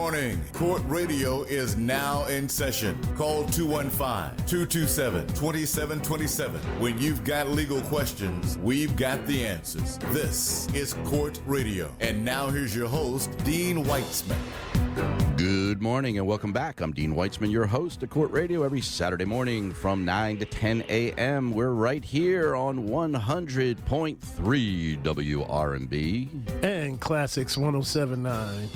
morning. Court Radio is now in session. Call 215 227 2727. When you've got legal questions, we've got the answers. This is Court Radio. And now here's your host, Dean Weitzman. Good morning and welcome back. I'm Dean Weitzman, your host of Court Radio every Saturday morning from 9 to 10 a.m. We're right here on 100.3 WRNB. And Classics 1079.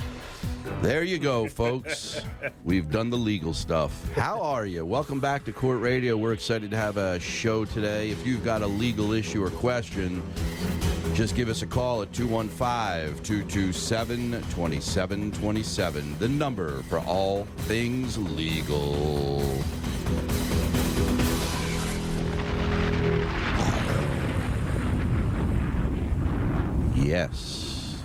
There you go, folks. We've done the legal stuff. How are you? Welcome back to Court Radio. We're excited to have a show today. If you've got a legal issue or question, just give us a call at 215 227 2727, the number for all things legal. Yes.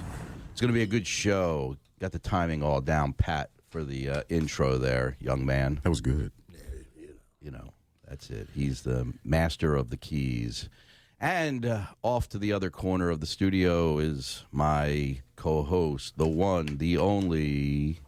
It's going to be a good show. Got the timing all down pat for the uh, intro there, young man. That was good. You know, that's it. He's the master of the keys. And uh, off to the other corner of the studio is my co host, the one, the only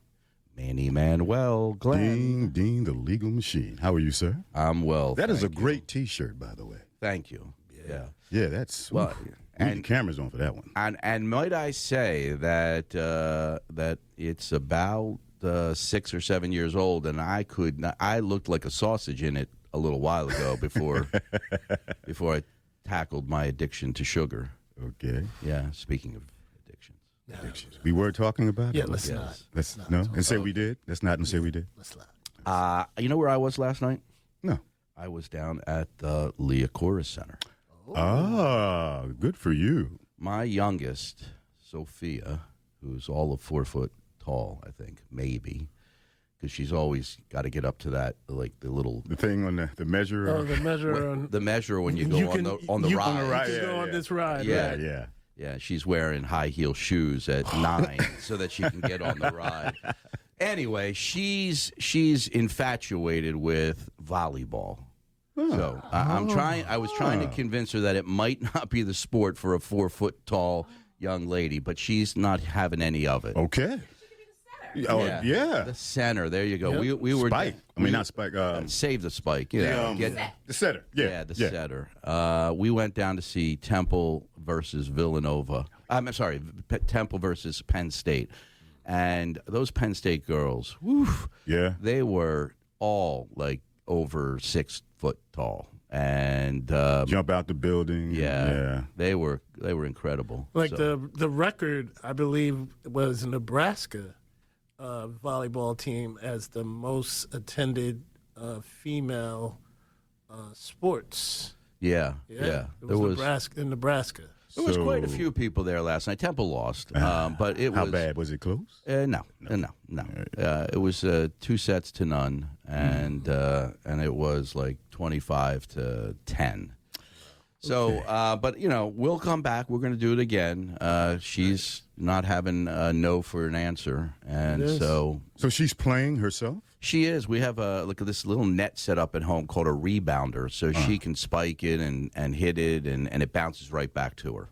Manny Manuel Glenn. Dean, Dean, the legal machine. How are you, sir? I'm well. That is a thank you. great T-shirt, by the way. Thank you. Yeah. Yeah, that's. Well, oof. We need and- the cameras on for that one. And and might I say that uh, that it's about uh, six or seven years old, and I could not, I looked like a sausage in it a little while ago before before I tackled my addiction to sugar. Okay. Yeah, speaking of addictions, addictions. We were talking about Yeah, it. let's Yes. not. Let's not. no and say we did. Let's not and say we did. Let's not. uh, you know where I was last night? No. I was down at the Liacouras Center. Ah, good for you. My youngest, Sophia, who's all of four foot tall, I think, maybe, because she's always got to get up to that, like the little The thing on the the measure. Oh, the measure on. the measure when you go on the on the you ride. Can, On the ride, you can yeah, go on this ride. Yeah. right? yeah. Yeah, she's wearing high heel shoes at nine so that she can get on the ride. Anyway, she's she's infatuated with volleyball. So I, I'm trying. I was trying to convince her that it might not be the sport for a four foot tall young lady, but she's not having any of it. Okay. Oh yeah. the center. There you go. Yep. We we were Spike. I mean, not spike. Um, save the spike. Yeah. the, um, get- the setter. Yeah. Yeah, the setter. Uh, we went down to see Temple versus Villanova. I'm sorry, P- Temple versus Penn State, and those Penn State girls, whew, Yeah. they were all like over six foot tall, and um, Jump out the building. yeah, Yeah. they were they were incredible. Like So- the the record, I believe, was Nebraska uh, volleyball team as the most attended uh, female uh, sports. yeah, yeah, it was, was Nebraska in Nebraska. There was quite a few people there last night. Temple lost, um, but it How was bad was it? Close. Uh, no, no, no, no. Uh, it was uh, two sets to none, and uh, and it was like twenty five to ten. So, uh, but you know, we'll come back. We're going to do it again. Uh, she's not having a no for an answer, and Yes. so So she's playing herself. She is. We have a look at this little net set up at home called a rebounder, so she can spike it and, and hit it, and, and it bounces right back to her.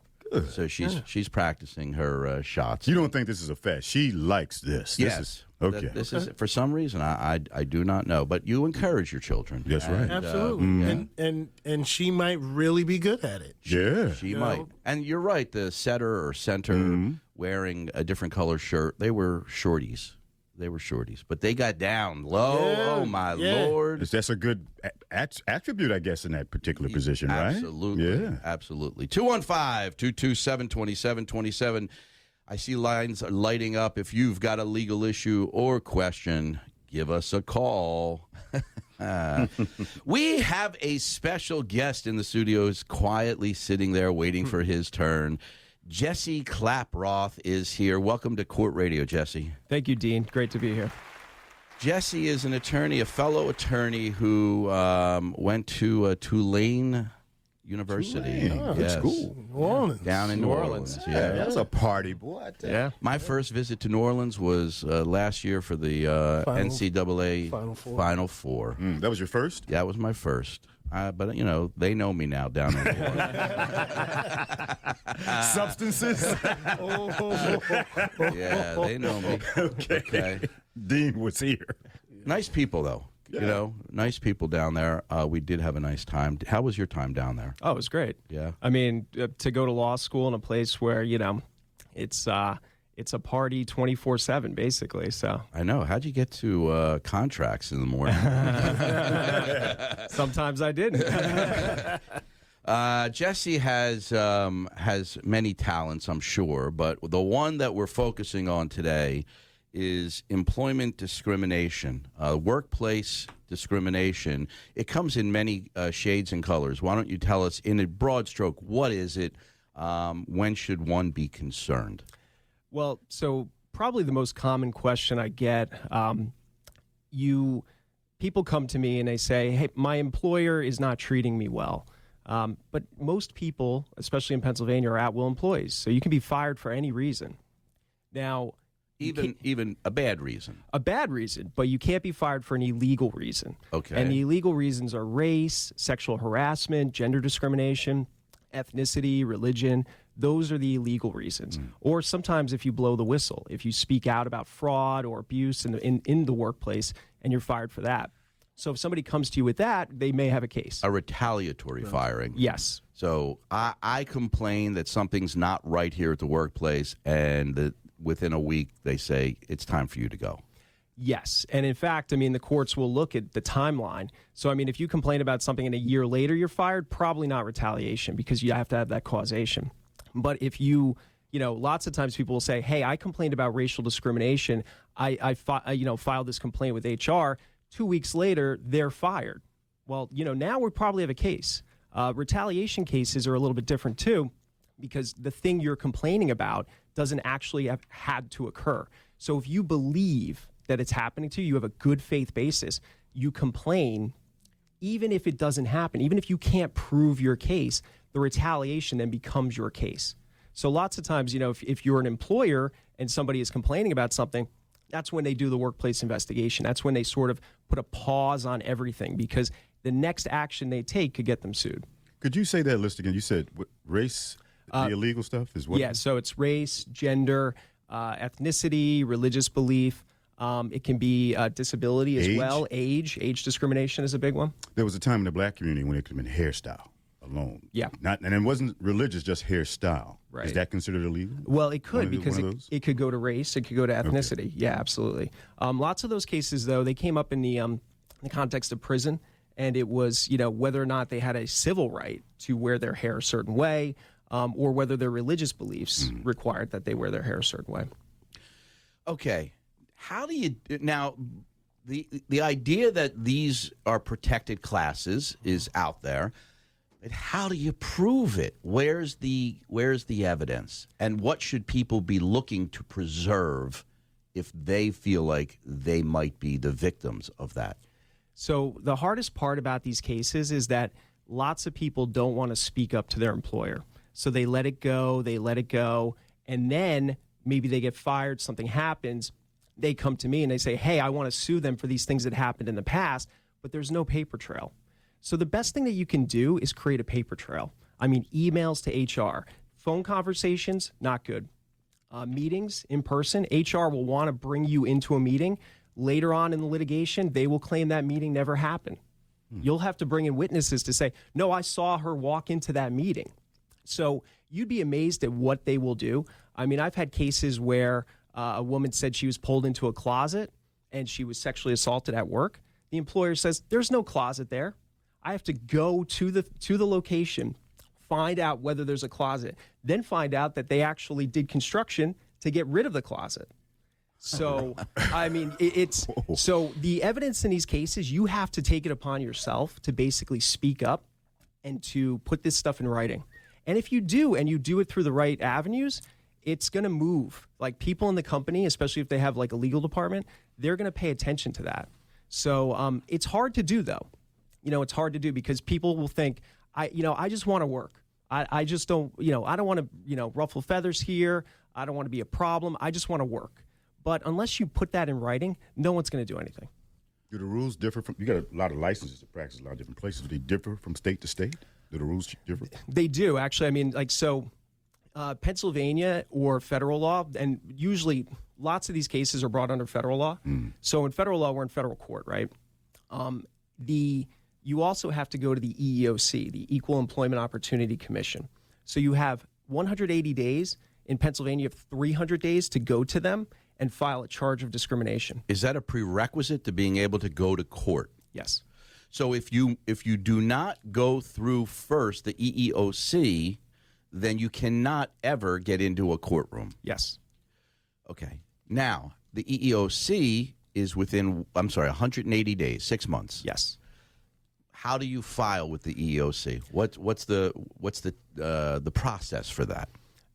So she's she's practicing her uh, shots. You don't think this is a fast? She likes this. This Yes. Is, okay. Th- This is for some reason I, I I do not know, but you encourage your children. That's right. And, uh, Absolutely, and and and she might really be good at it. yeah. she You might. know? And you're right. The setter or center Mm-hmm. wearing a different color shirt. They were shorties. They were shorties, but they got down low. Yeah, oh my yeah. lord! That's a good at- attribute, I guess, in that particular position, right? Absolutely. Yeah. Absolutely. 215 227 2727. I see lines are lighting up. If you've got a legal issue or question, give us a call. Uh, we have a special guest in the studios, quietly sitting there waiting for his turn. Jesse Klaproth is here. Welcome to Court Radio, Jesse. Thank you, Dean. Great to be here. Jesse is an attorney, a fellow attorney who um, went to uh, Tulane University. Tulane. Oh, yes. that's. New Orleans. Down in New, New Orleans. Orleans. Yeah. That's a party, boy. I tell you. Yeah. My first visit to New Orleans was uh, last year for the uh, Final- NCAA Final Four. Final Four. Mm, that was your first? That was my first. Uh, but you know they know me now down in New Orleans. Substances? yeah, they know me. Okay. Dean was here. Nice people though. You know, nice people down there. Uh, we did have a nice time. How was your time down there? Oh, it was great. Yeah. I mean, uh, to go to law school in a place where you know, it's uh, it's a party twenty four seven basically. So I know. How'd you get to uh, contracts in the morning? sometimes I didn't. Uh, Jesse has um, has many talents, I'm sure, but the one that we're focusing on today is employment discrimination, uh, workplace discrimination. It comes in many uh, shades and colors. Why don't you tell us, in a broad stroke, what is it? Um, when should one be concerned? Well, so probably the most common question I get, um, you people come to me and they say, "Hey, my employer is not treating me well." Um, but most people, especially in Pennsylvania, are at-will employees, so you can be fired for any reason. Now, Even even a bad reason. a bad reason, but you can't be fired for an illegal reason. Okay. And the illegal reasons are race, sexual harassment, gender discrimination, ethnicity, religion. Those are the illegal reasons. Hmm. Or sometimes if you blow the whistle, if you speak out about fraud or abuse in the, in, in the workplace and you're fired for that. So if somebody comes to you with that, they may have a case. A retaliatory firing. yes. So I, I complain that something's not right here at the workplace, and that within a week they say it's time for you to go. Yes. And in fact, I mean, the courts will look at the timeline. So, I mean, if you complain about something and a year later you're fired, probably not retaliation because you have to have that causation. But if you, you know, lots of times people will say, hey, I complained about racial discrimination. I, I fi- uh, you know, filed this complaint with HR. Two weeks later, they're fired. Well, you know, now we probably have a case. Uh, retaliation cases are a little bit different too because the thing you're complaining about doesn't actually have had to occur. So if you believe that it's happening to you, you have a good faith basis, you complain, even if it doesn't happen, even if you can't prove your case, the retaliation then becomes your case. So lots of times, you know, if, if you're an employer and somebody is complaining about something, that's when they do the workplace investigation. That's when they sort of put a pause on everything because the next action they take could get them sued. Could you say that list again? You said what, race, the illegal stuff is what? Yeah, so it's race, gender, uh, ethnicity, religious belief. Um, it can be uh, disability as Age? well. Age, age discrimination is a big one. There was a time in the black community when it could have been hairstyle alone. Yeah. Not, and it wasn't religious, just hairstyle. Right. Is that considered illegal? Well, it could because it, it could go to race, it could go to ethnicity. Yeah, absolutely. Um, lots of those cases, though, they came up in the um, the context of prison, and it was you know whether or not they had a civil right to wear their hair a certain way, um, or whether their religious beliefs Hmm. required that they wear their hair a certain way. Okay, how do you now? The the idea that these are protected classes is out there. But how do you prove it? Where's the where's the evidence? And what should people be looking to preserve if they feel like they might be the victims of that? So the hardest part about these cases is that lots of people don't want to speak up to their employer. So they let it go, they let it go, and then maybe they get fired, something happens, they come to me and they say, "Hey, I want to sue them for these things that happened in the past," but there's no paper trail. So the best thing that you can do is create a paper trail. I mean, emails to HR, phone conversations, not good uh, meetings in person, HR will want to bring you into a meeting. Later on in the litigation, they will claim that meeting never happened. You'll have to bring in witnesses to say, no, I saw her walk into that meeting. So you'd be amazed at what they will do. I mean, I've had cases where uh, a woman said she was pulled into a closet and she was sexually assaulted at work. The employer says, there's no closet there. I have to go to the to the location, find out whether there's a closet, then find out that they actually did construction to get rid of the closet. So, I mean, it, it's so the evidence in these cases, you have to take it upon yourself to basically speak up and to put this stuff in writing. And if you do, and you do it through the right avenues, it's going to move. Like people in the company, especially if they have like a legal department, they're going to pay attention to that. So um, it's hard to do, though. You know, it's hard to do because people will think, I, you know, I just want to work. I, I just don't, you know, I don't want to, you know, ruffle feathers here. I don't want to be a problem. I just want to work. But unless you put that in writing, no one's going to do anything. Do the rules differ from? You got a lot of licenses to practice a lot of different places. Do they differ from state to state? Do the rules differ? They do actually. I mean, like so, uh, Pennsylvania or federal law, and usually lots of these cases are brought under federal law. So in federal law, we're in federal court, right? Um, the you also have to go to the EEOC, the Equal Employment Opportunity Commission. So you have 180 days in Pennsylvania. You have 300 days to go to them and file a charge of discrimination. Is that a prerequisite to being able to go to court? Yes. So if you if you do not go through first the EEOC, then you cannot ever get into a courtroom. Yes. Okay. Now, the EEOC is within I'm sorry, 180 days, 6 months. Yes. How do you file with the EEOC? What what's the what's the uh, the process for that?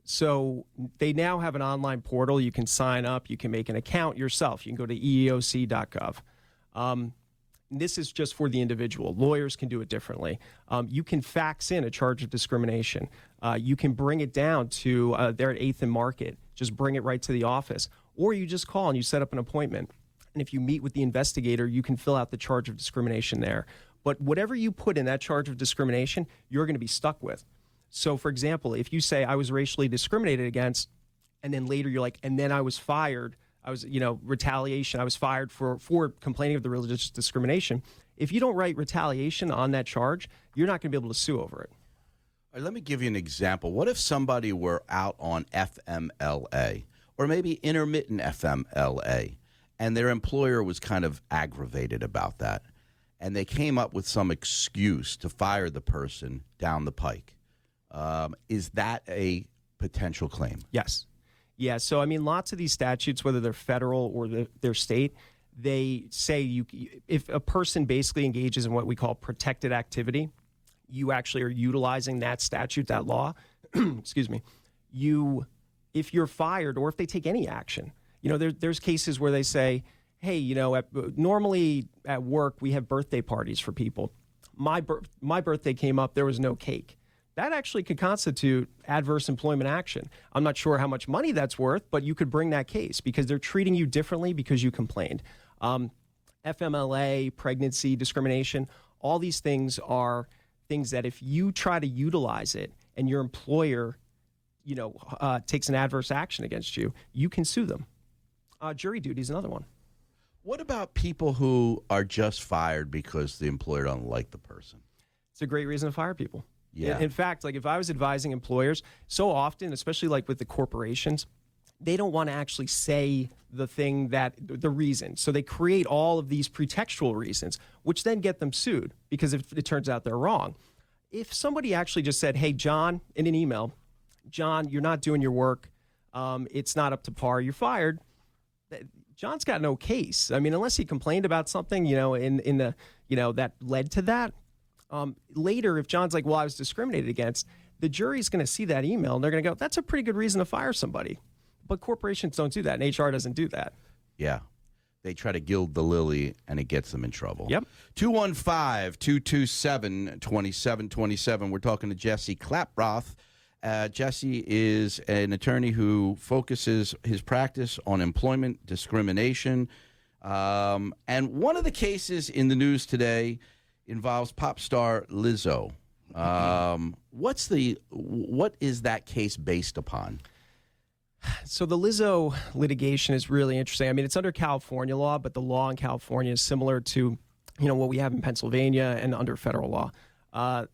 So they now have an online portal. You can sign up. You can make an account yourself. You can go to EEOC.gov. Um, this is just for the individual. Lawyers can do it differently. Um, you can fax in a charge of discrimination. Uh, you can bring it down to uh, there at Eighth and Market. Just bring it right to the office, or you just call and you set up an appointment. And if you meet with the investigator, you can fill out the charge of discrimination there. But whatever you put in that charge of discrimination, you're going to be stuck with. So, for example, if you say I was racially discriminated against, and then later you're like, and then I was fired, I was, you know, retaliation, I was fired for for complaining of the religious discrimination. If you don't write retaliation on that charge, you're not going to be able to sue over it. All right, let me give you an example. What if somebody were out on FMLA or maybe intermittent FMLA and their employer was kind of aggravated about that and they came up with some excuse to fire the person down the pike? Um, is that a potential claim? Yes. Yeah. So, I mean, lots of these statutes, whether they're federal or the, they're state, they say you if a person basically engages in what we call protected activity, you actually are utilizing that statute, that law. excuse me. You, if you're fired or if they take any action, you know, there, there's cases where they say, hey, you know, at, normally at work we have birthday parties for people. My my birthday came up, there was no cake that actually could constitute adverse employment action. I'm not sure how much money that's worth, but you could bring that case because they're treating you differently because you complained. Um, FMLA, pregnancy discrimination, all these things are things that if you try to utilize it and your employer, you know, uh, takes an adverse action against you, you can sue them. Uh, jury duty is another one. What about people who are just fired because the employer don't like the person? It's a great reason to fire people. Yeah. In, in fact, like if I was advising employers, so often, especially like with the corporations, they don't want to actually say the thing that the reason. So they create all of these pretextual reasons, which then get them sued because if it turns out they're wrong. If somebody actually just said, "Hey, John," in an email, "John, you're not doing your work. Um, it's not up to par. You're fired." John's got no case. I mean, unless he complained about something, you know, in in the you know that led to that. Um, later, if John's like, "Well, I was discriminated against," the jury's going to see that email and they're going to go, "That's a pretty good reason to fire somebody." But corporations don't do that, and HR doesn't do that. Yeah. They try to gild the lily and it gets them in trouble. Yep. 215 227 2727. We're talking to Jesse Klaproth. Uh, Jesse is an attorney who focuses his practice on employment discrimination. Um, and one of the cases in the news today involves pop star Lizzo. Um, what's the what is that case based upon? So the Lizzo litigation is really interesting. I mean, it's under California law, but the law in California is similar to, you know, what we have in Pennsylvania and under federal law. Uh,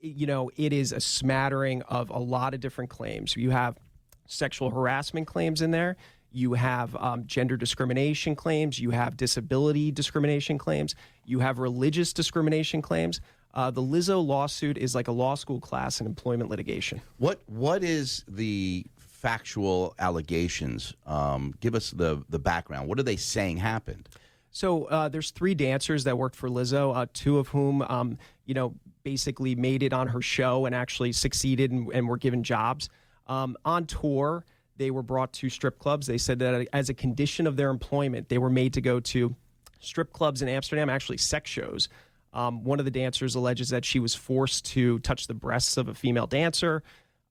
you know, it is a smattering of a lot of different claims. You have sexual harassment claims in there. You have um, gender discrimination claims. You have disability discrimination claims. You have religious discrimination claims. Uh, the Lizzo lawsuit is like a law school class in employment litigation. What what is the factual allegations? Um, give us the the background. What are they saying happened? So uh, there's three dancers that worked for Lizzo, uh, two of whom, um, you know, basically made it on her show and actually succeeded and, and were given jobs. Um, on tour, they were brought to strip clubs. They said that as a condition of their employment, they were made to go to strip clubs in Amsterdam, actually sex shows, Um, one of the dancers alleges that she was forced to touch the breasts of a female dancer.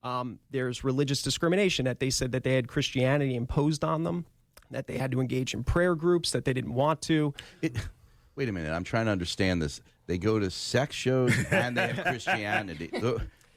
Um, there's religious discrimination that they said that they had Christianity imposed on them, that they had to engage in prayer groups that they didn't want to. It, wait a minute. I'm trying to understand this. They go to sex shows and they have Christianity.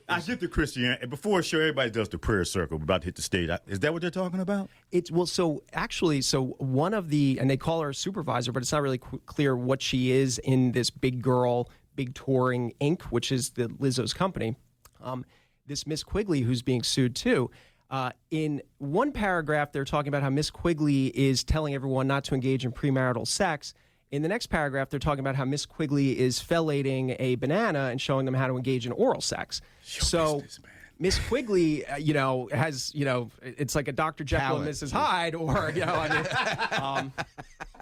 I get the Christian before show. Everybody does the prayer circle. We're about to hit the stage. Is that what they're talking about? It's well, so actually, so one of the, and they call her a supervisor, but it's not really qu- clear what she is in this Big Girl, Big Touring Inc., which is the Lizzo's company. Um, this Miss Quigley, who's being sued too. Uh, in one paragraph, they're talking about how Miss Quigley is telling everyone not to engage in premarital sex. In the next paragraph, they're talking about how Miss Quigley is fellating a banana and showing them how to engage in oral sex. so. business, man. Miss Quigley, uh, you know, has you know, it's like a Dr. Jekyll and Mrs. Hyde, or you know, I mean, um,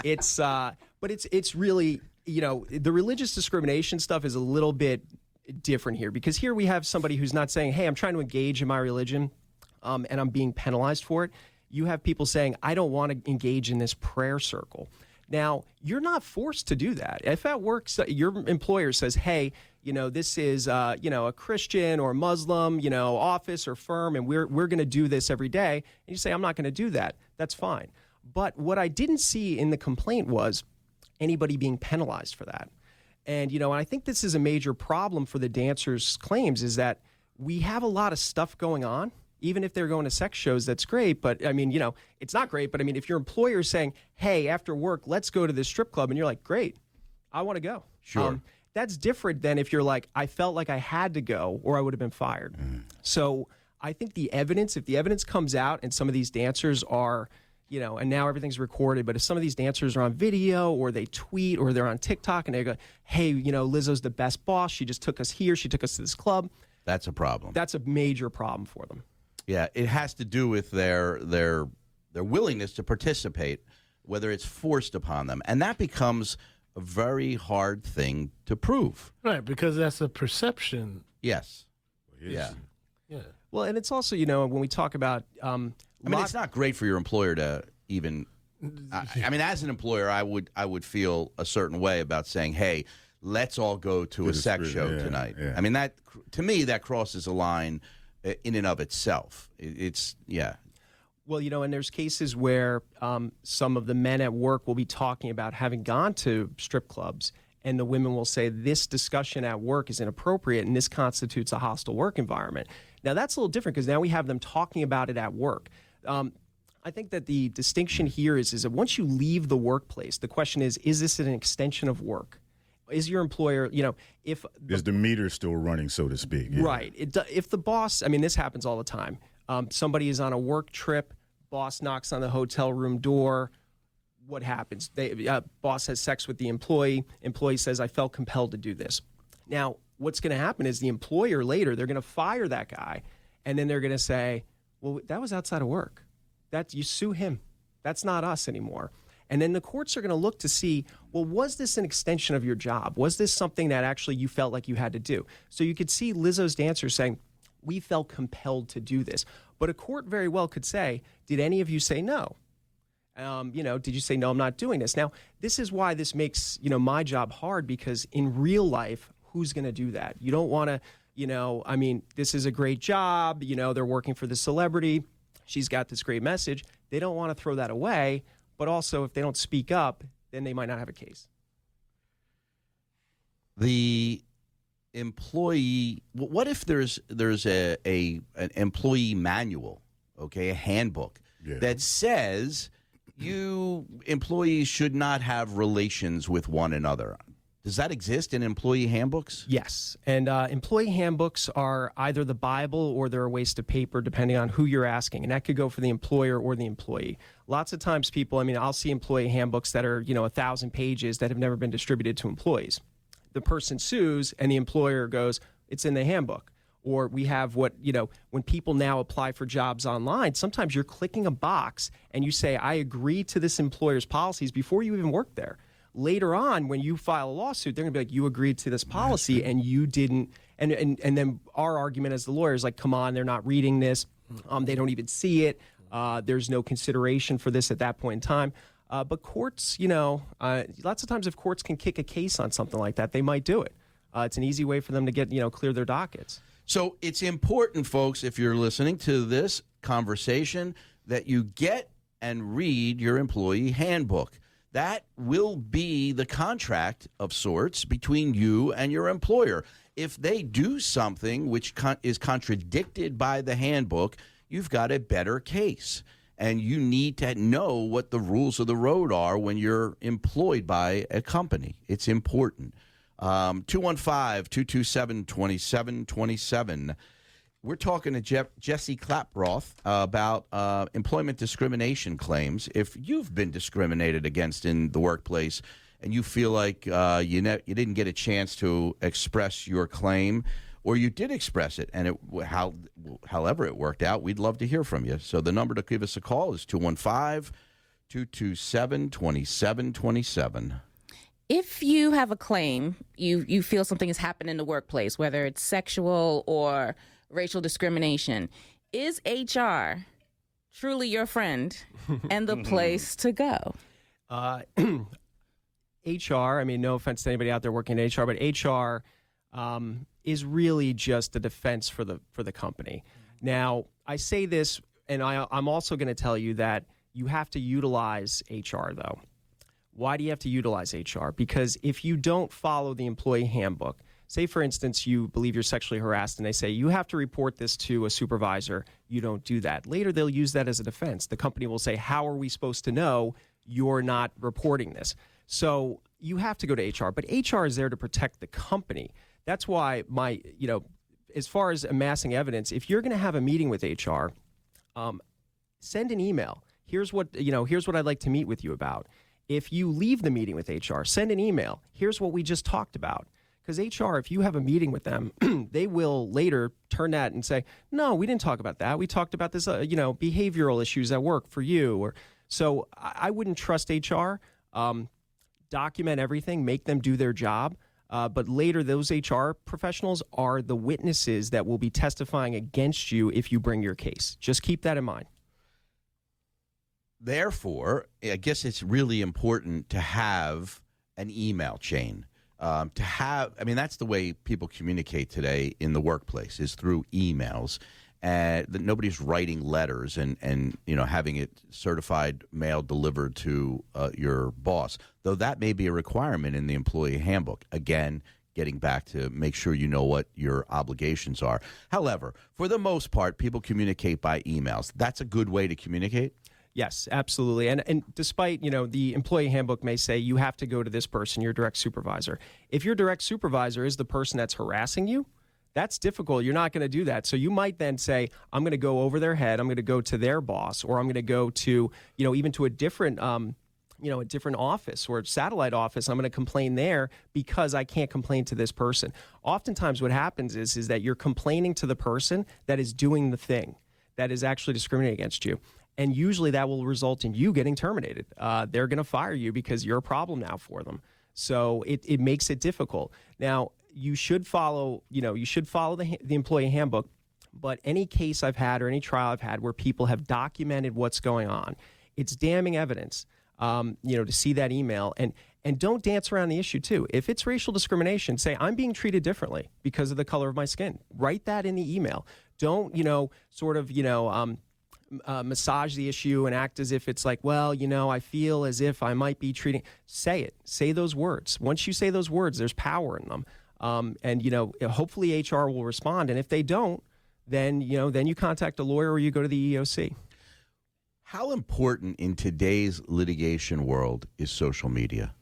it's uh, but it's it's really you know, the religious discrimination stuff is a little bit different here because here we have somebody who's not saying, "Hey, I'm trying to engage in my religion, um, and I'm being penalized for it." You have people saying, "I don't want to engage in this prayer circle." Now, you're not forced to do that. If at work so- your employer says, "Hey, you know, this is uh, you know a Christian or Muslim, you know, office or firm, and we're we're going to do this every day," and you say, "I'm not going to do that," that's fine. But what I didn't see in the complaint was anybody being penalized for that. And you know, and I think this is a major problem for the dancers' claims is that we have a lot of stuff going on. Even if they're going to sex shows, that's great. But I mean, you know, it's not great. But I mean, if your employer is saying, "Hey, after work, let's go to this strip club," and you're like, "Great, I want to go," Sure. Um, that's different than if you're like, "I felt like I had to go, or I would have been fired." Mm. So I think the evidence, if the evidence comes out, and some of these dancers are you know, and now everything's recorded. But if some of these dancers are on video or they tweet or they're on TikTok and they go, hey, you know, Lizzo's the best boss. She just took us here. She took us to this club. that's a problem. That's a major problem for them. Yeah, it has to do with their their their willingness to participate, whether it's forced upon them, and that becomes a very hard thing to prove. Right, because that's a perception. Yes. Yeah. Yeah. Well, and it's also, you know, when we talk about, um, I mean, lot- it's not great for your employer to even. I, I mean, as an employer, I would I would feel a certain way about saying, "Hey, let's all go to a sex spirit, show yeah, tonight." yeah. I mean, that to me that crosses a line in and of itself. It's yeah, Well, you know, and there's cases where um, some of the men at work will be talking about having gone to strip clubs, and the women will say this discussion at work is inappropriate and this constitutes a hostile work environment. Now, that's a little different because now we have them talking about it at work. Um, I think that the distinction here is, is that once you leave the workplace, the question is, is this an extension of work? Is your employer, you know, if Is the meter still running, so to speak? Yeah. Right. It, if the boss, I mean, this happens all the time. Um, somebody is on a work trip, boss knocks on the hotel room door. What happens? They, uh, boss has sex with the employee. Employee says, "I felt compelled to do this." Now, what's going to happen is the employer later they're going to fire that guy, and then they're going to say, "Well, that was outside of work. that you sue him. That's not us anymore." And then the courts are going to look to see, well, was this an extension of your job? Was this something that actually you felt like you had to do? So you could see Lizzo's dancers saying, we felt compelled to do this. But a court very well could say, did any of you say no? Um, you know, did you say no? I'm not doing this. Now, this is why this makes you know my job hard because in real life, who's going to do that? You don't want to, you know. I mean, this is a great job. You know, they're working for the celebrity. She's got this great message. They don't want to throw that away. But also, if they don't speak up, then they might not have a case. the employee what if there's there's a, a an employee manual okay a handbook Yeah. that says you employees should not have relations with one another does that exist in employee handbooks Yes. And uh, employee handbooks are either the Bible or they're a waste of paper, depending on who you're asking. And that could go for the employer or the employee. Lots of times, people, I mean, I'll see employee handbooks that are, you know, a thousand pages that have never been distributed to employees. The person sues, and the employer goes, it's in the handbook. Or we have what, you know, when people now apply for jobs online, sometimes you're clicking a box and you say, I agree to this employer's policies before you even work there later on when you file a lawsuit they're going to be like you agreed to this policy and you didn't and, and and then our argument as the lawyer is like come on they're not reading this um, they don't even see it uh, there's no consideration for this at that point in time Uh, but courts, you know, uh, lots of times if courts can kick a case on something like that, they might do it. Uh, it's an easy way for them to get, you know, clear their dockets. So it's important, folks, if you're listening to this conversation, that you get and read your employee handbook. That will be the contract of sorts between you and your employer. If they do something which con- is contradicted by the handbook, you've got a better case. And you need to know what the rules of the road are when you're employed by a company. It's important. Um, 215 227 2727. We're talking to Jeff, Jesse Klaproth uh, about uh, employment discrimination claims. If you've been discriminated against in the workplace and you feel like uh, you, ne- you didn't get a chance to express your claim, or you did express it, and it, how, however it worked out, we'd love to hear from you. So the number to give us a call is 215 227 2727 if you have a claim, you you feel something has happened in the workplace, whether it's sexual or racial discrimination, is HR truly your friend and the place to go? Uh, HR, I mean, no offense to anybody out there working in HR, but HR um, is really just a defense for the for the company. Now, I say this, and I, I'm also going to tell you that you have to utilize HR though. Why do you have to utilize HR? Because if you don't follow the employee handbook, say for instance you believe you're sexually harassed and they say you have to report this to a supervisor, you don't do that. Later they'll use that as a defense. The company will say, "How are we supposed to know you're not reporting this?" So you have to go to HR, but HR is there to protect the company. That's why my, you know, as far as amassing evidence, if you're going to have a meeting with HR, um, send an email. Here's what you know. Here's what I'd like to meet with you about. If you leave the meeting with HR, send an email. Here's what we just talked about. Because HR, if you have a meeting with them, they will later turn that and say, "No, we didn't talk about that. We talked about this, uh, you know, behavioral issues at work for you." Or so I, I wouldn't trust HR. Um, document everything, make them do their job. Uh, but later, those HR professionals are the witnesses that will be testifying against you if you bring your case. Just keep that in mind. Therefore, I guess it's really important to have an email chain. Um, to have, I mean, that's the way people communicate today in the workplace is through emails. And that nobody's writing letters and, and you know having it certified mail delivered to uh, your boss. Though that may be a requirement in the employee handbook. Again, getting back to make sure you know what your obligations are. However, for the most part, people communicate by emails. That's a good way to communicate. Yes, absolutely. And and despite, you know, the employee handbook may say you have to go to this person, your direct supervisor. If your direct supervisor is the person that's harassing you, that's difficult. You're not going to do that. So you might then say, I'm going to go over their head. I'm going to go to their boss, or I'm going to go to, you know, even to a different, um, you know, a different office or satellite office. I'm going to complain there because I can't complain to this person. Oftentimes, what happens is is that you're complaining to the person that is doing the thing that is actually discriminating against you. And usually that will result in you getting terminated. Uh, they're going to fire you because you're a problem now for them. So it, it makes it difficult. Now, you should follow, you know, you should follow the, the employee handbook. But any case I've had or any trial I've had where people have documented what's going on, it's damning evidence. Um, you know, to see that email and and don't dance around the issue too. If it's racial discrimination, say I'm being treated differently because of the color of my skin. Write that in the email. Don't you know, sort of, you know, um, uh, massage the issue and act as if it's like, well, you know, I feel as if I might be treating. Say it. Say those words. Once you say those words, there's power in them. Um, and you know, hopefully HR will respond. And if they don't, then you know, then you contact a lawyer or you go to the EEOC. How important in today's litigation world is social media?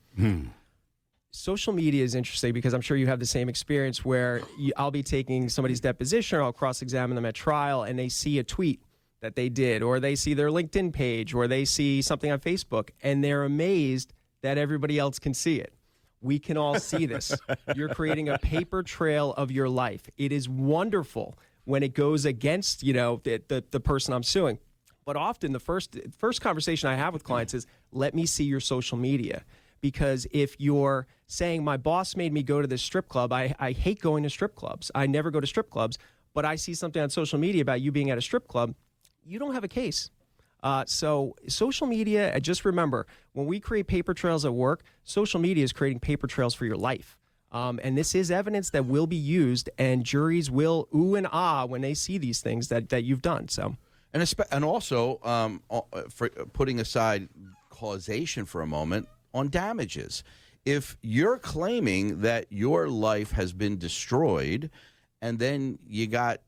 social media is interesting because I'm sure you have the same experience where you, I'll be taking somebody's deposition or I'll cross examine them at trial and they see a tweet that they did, or they see their LinkedIn page, or they see something on Facebook, and they're amazed that everybody else can see it. We can all see this. You're creating a paper trail of your life. It is wonderful when it goes against, you know, the, the, the person I'm suing. But often the first first conversation I have with clients is, "Let me see your social media." Because if you're saying my boss made me go to this strip club, I, I hate going to strip clubs. I never go to strip clubs, but I see something on social media about you being at a strip club, you don't have a case. Uh, so social media, uh, just remember when we create paper trails at work, social media is creating paper trails for your life. Um, and this is evidence that will be used, and juries will ooh and ah when they see these things that, that you've done. So, And, and also, um, uh, for putting aside causation for a moment, on damages. If you're claiming that your life has been destroyed, and then you got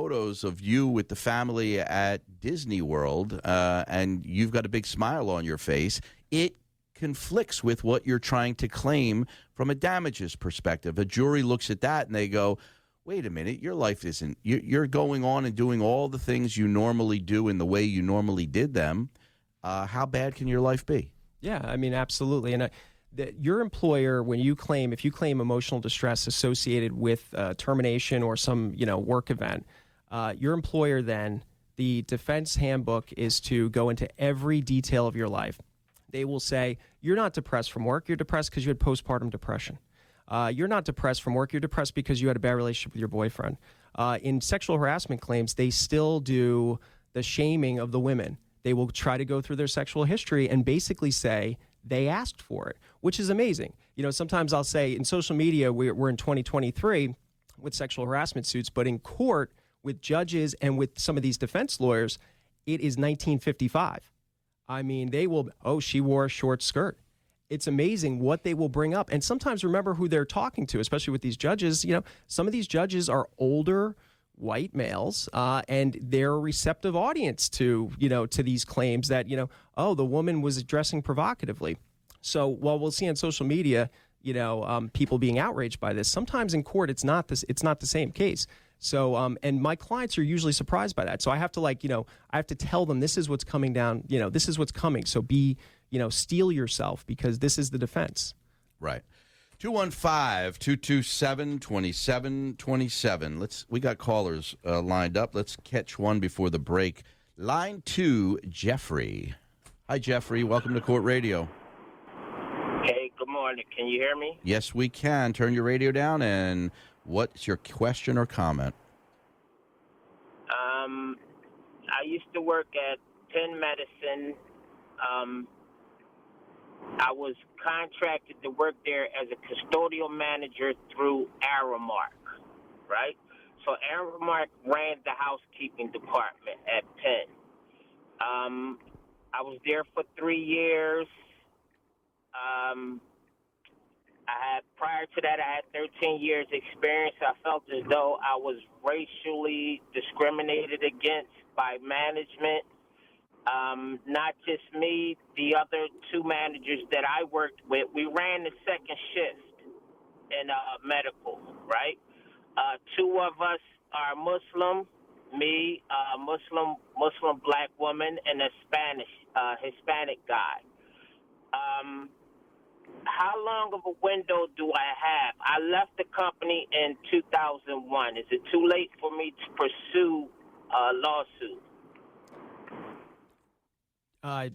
photos of you with the family at Disney World, uh, and you've got a big smile on your face, it conflicts with what you're trying to claim from a damages perspective. A jury looks at that and they go, wait a minute, your life isn't, you- you're going on and doing all the things you normally do in the way you normally did them. Uh, how bad can your life be? Yeah, I mean, absolutely. And uh, the, your employer, when you claim, if you claim emotional distress associated with uh, termination or some, you know, work event, uh, your employer then, the defense handbook is to go into every detail of your life. They will say, you're not depressed from work. You're depressed because you had postpartum depression. Uh, you're not depressed from work. You're depressed because you had a bad relationship with your boyfriend. Uh, in sexual harassment claims, they still do the shaming of the women. They will try to go through their sexual history and basically say they asked for it, which is amazing. You know, sometimes I'll say in social media, we're, we're in 2023 with sexual harassment suits, but in court with judges and with some of these defense lawyers, it is 1955. I mean, they will, oh, she wore a short skirt. It's amazing what they will bring up. And sometimes remember who they're talking to, especially with these judges. You know, some of these judges are older white males uh, and they're a receptive audience to, you know, to these claims that, you know, oh, the woman was dressing provocatively. So while we'll see on social media, you know, um, people being outraged by this, sometimes in court it's not this, it's not the same case. So, um, and my clients are usually surprised by that. So I have to like, you know, I have to tell them this is what's coming down. You know, this is what's coming. So be, you know, steel yourself because this is the defense. Right. 215-227-2727. Let's we got callers uh, lined up. Let's catch one before the break. Line 2, Jeffrey. Hi Jeffrey, welcome to Court Radio. Hey, good morning. Can you hear me? Yes, we can. Turn your radio down and what's your question or comment? Um, I used to work at Penn Medicine. Um, I was contracted to work there as a custodial manager through Aramark, right? So Aramark ran the housekeeping department at Penn. Um, I was there for three years. Um, I had prior to that, I had 13 years experience. I felt as though I was racially discriminated against by management. Um, not just me, the other two managers that I worked with. We ran the second shift in uh, medical, right? Uh, two of us are Muslim. Me, a Muslim Muslim black woman, and a Spanish uh, Hispanic guy. Um, how long of a window do I have? I left the company in 2001. Is it too late for me to pursue a lawsuit? Uh,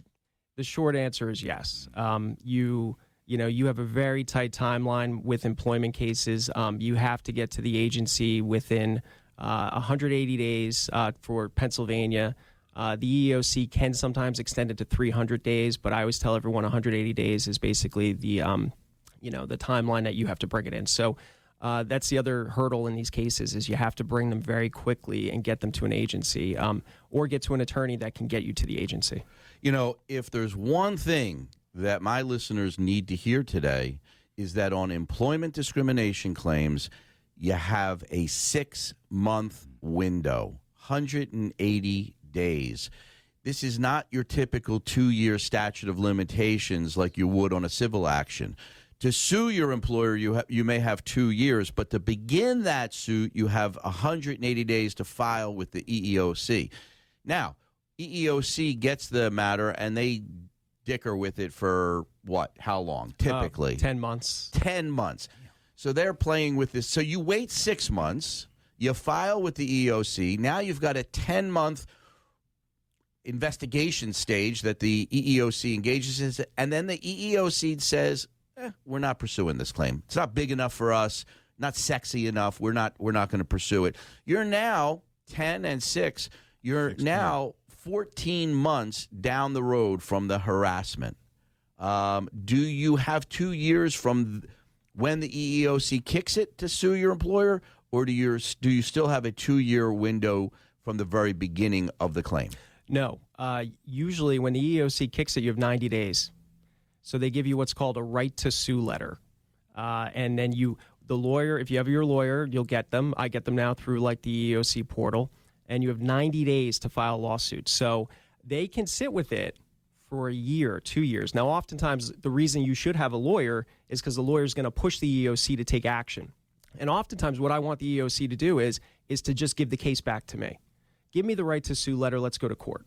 the short answer is yes. Um, you you know you have a very tight timeline with employment cases. Um, you have to get to the agency within uh, 180 days uh, for Pennsylvania. Uh, the EEOC can sometimes extend it to 300 days, but I always tell everyone 180 days is basically the um, you know the timeline that you have to bring it in. So. Uh, that's the other hurdle in these cases is you have to bring them very quickly and get them to an agency um, or get to an attorney that can get you to the agency. You know, if there's one thing that my listeners need to hear today is that on employment discrimination claims, you have a six month window, 180 days. This is not your typical two year statute of limitations like you would on a civil action. To sue your employer, you, ha- you may have two years, but to begin that suit, you have 180 days to file with the EEOC. Now, EEOC gets the matter and they dicker with it for what? How long? Typically, Uh, 10 months. 10 months. So they're playing with this. So you wait six months, you file with the EOC. Now you've got a 10 month investigation stage that the EEOC engages in. And then the EEOC says, eh, we're not pursuing this claim. It's not big enough for us, not sexy enough. We're not, we're not going to pursue it. You're now 10 and 6. You're now 14 months down the road from the harassment. Um, do you have two years from when the EEOC kicks it to sue your employer, or do you do you still have a two year window from the very beginning of the claim? No. Uh, usually, when the EEOC kicks it, you have 90 days. So they give you what's called a right to sue letter, uh, and then you, the lawyer, if you have your lawyer, you'll get them. I get them now through like the EEOC portal, and you have 90 days to file a lawsuit. So they can sit with it for a year, two years. Now, oftentimes, the reason you should have a lawyer is because the lawyer is going to push the EEOC to take action. And oftentimes, what I want the EEOC to do is is to just give the case back to me. Give me the right to sue letter. Let's go to court.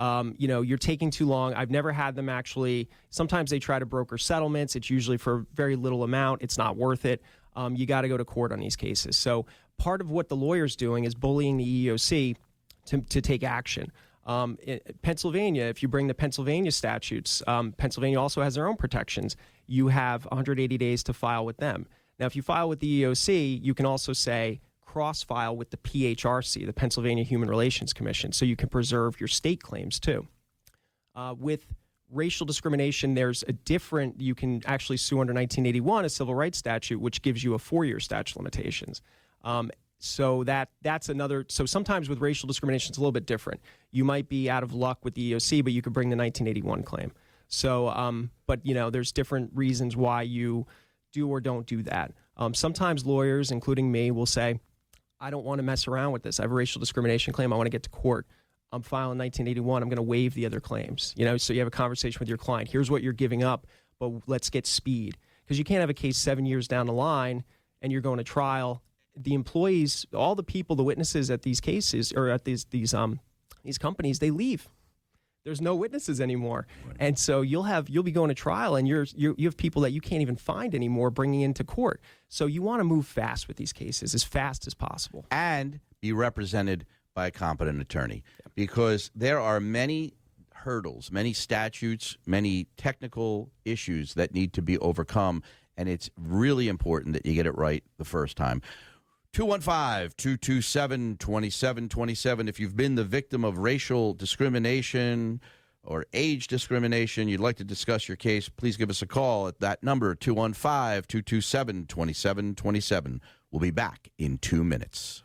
Um, you know, you're taking too long. I've never had them actually. Sometimes they try to broker settlements. It's usually for very little amount. It's not worth it. Um, you got to go to court on these cases. So part of what the lawyer's doing is bullying the EEOC to, to take action. Um, in Pennsylvania, if you bring the Pennsylvania statutes, um, Pennsylvania also has their own protections. You have 180 days to file with them. Now, if you file with the EEOC, you can also say cross file with the PHRC, the Pennsylvania Human Relations Commission, so you can preserve your state claims too. Uh, with racial discrimination, there's a different, you can actually sue under 1981, a civil rights statute, which gives you a four year statute limitations. Um, so that that's another. So sometimes with racial discrimination, it's a little bit different. You might be out of luck with the EEOC, but you could bring the 1981 claim. So, um, but you know, there's different reasons why you do or don't do that. Um, sometimes lawyers, including me, will say, "I don't want to mess around with this. I have a racial discrimination claim. I want to get to court. I'm filing 1981. I'm going to waive the other claims." You know, so you have a conversation with your client. Here's what you're giving up, but let's get speed because you can't have a case seven years down the line and you're going to trial. The employees, all the people, the witnesses at these cases or at these these um these companies, they leave there's no witnesses anymore. And so you'll have you'll be going to trial and you're, you're you have people that you can't even find anymore bringing into court. So you want to move fast with these cases as fast as possible. And be represented by a competent attorney because there are many hurdles, many statutes, many technical issues that need to be overcome. And it's really important that you get it right the first time. 215 227 2727. If you've been the victim of racial discrimination or age discrimination, you'd like to discuss your case, please give us a call at that number 215 227 2727. We'll be back in two minutes.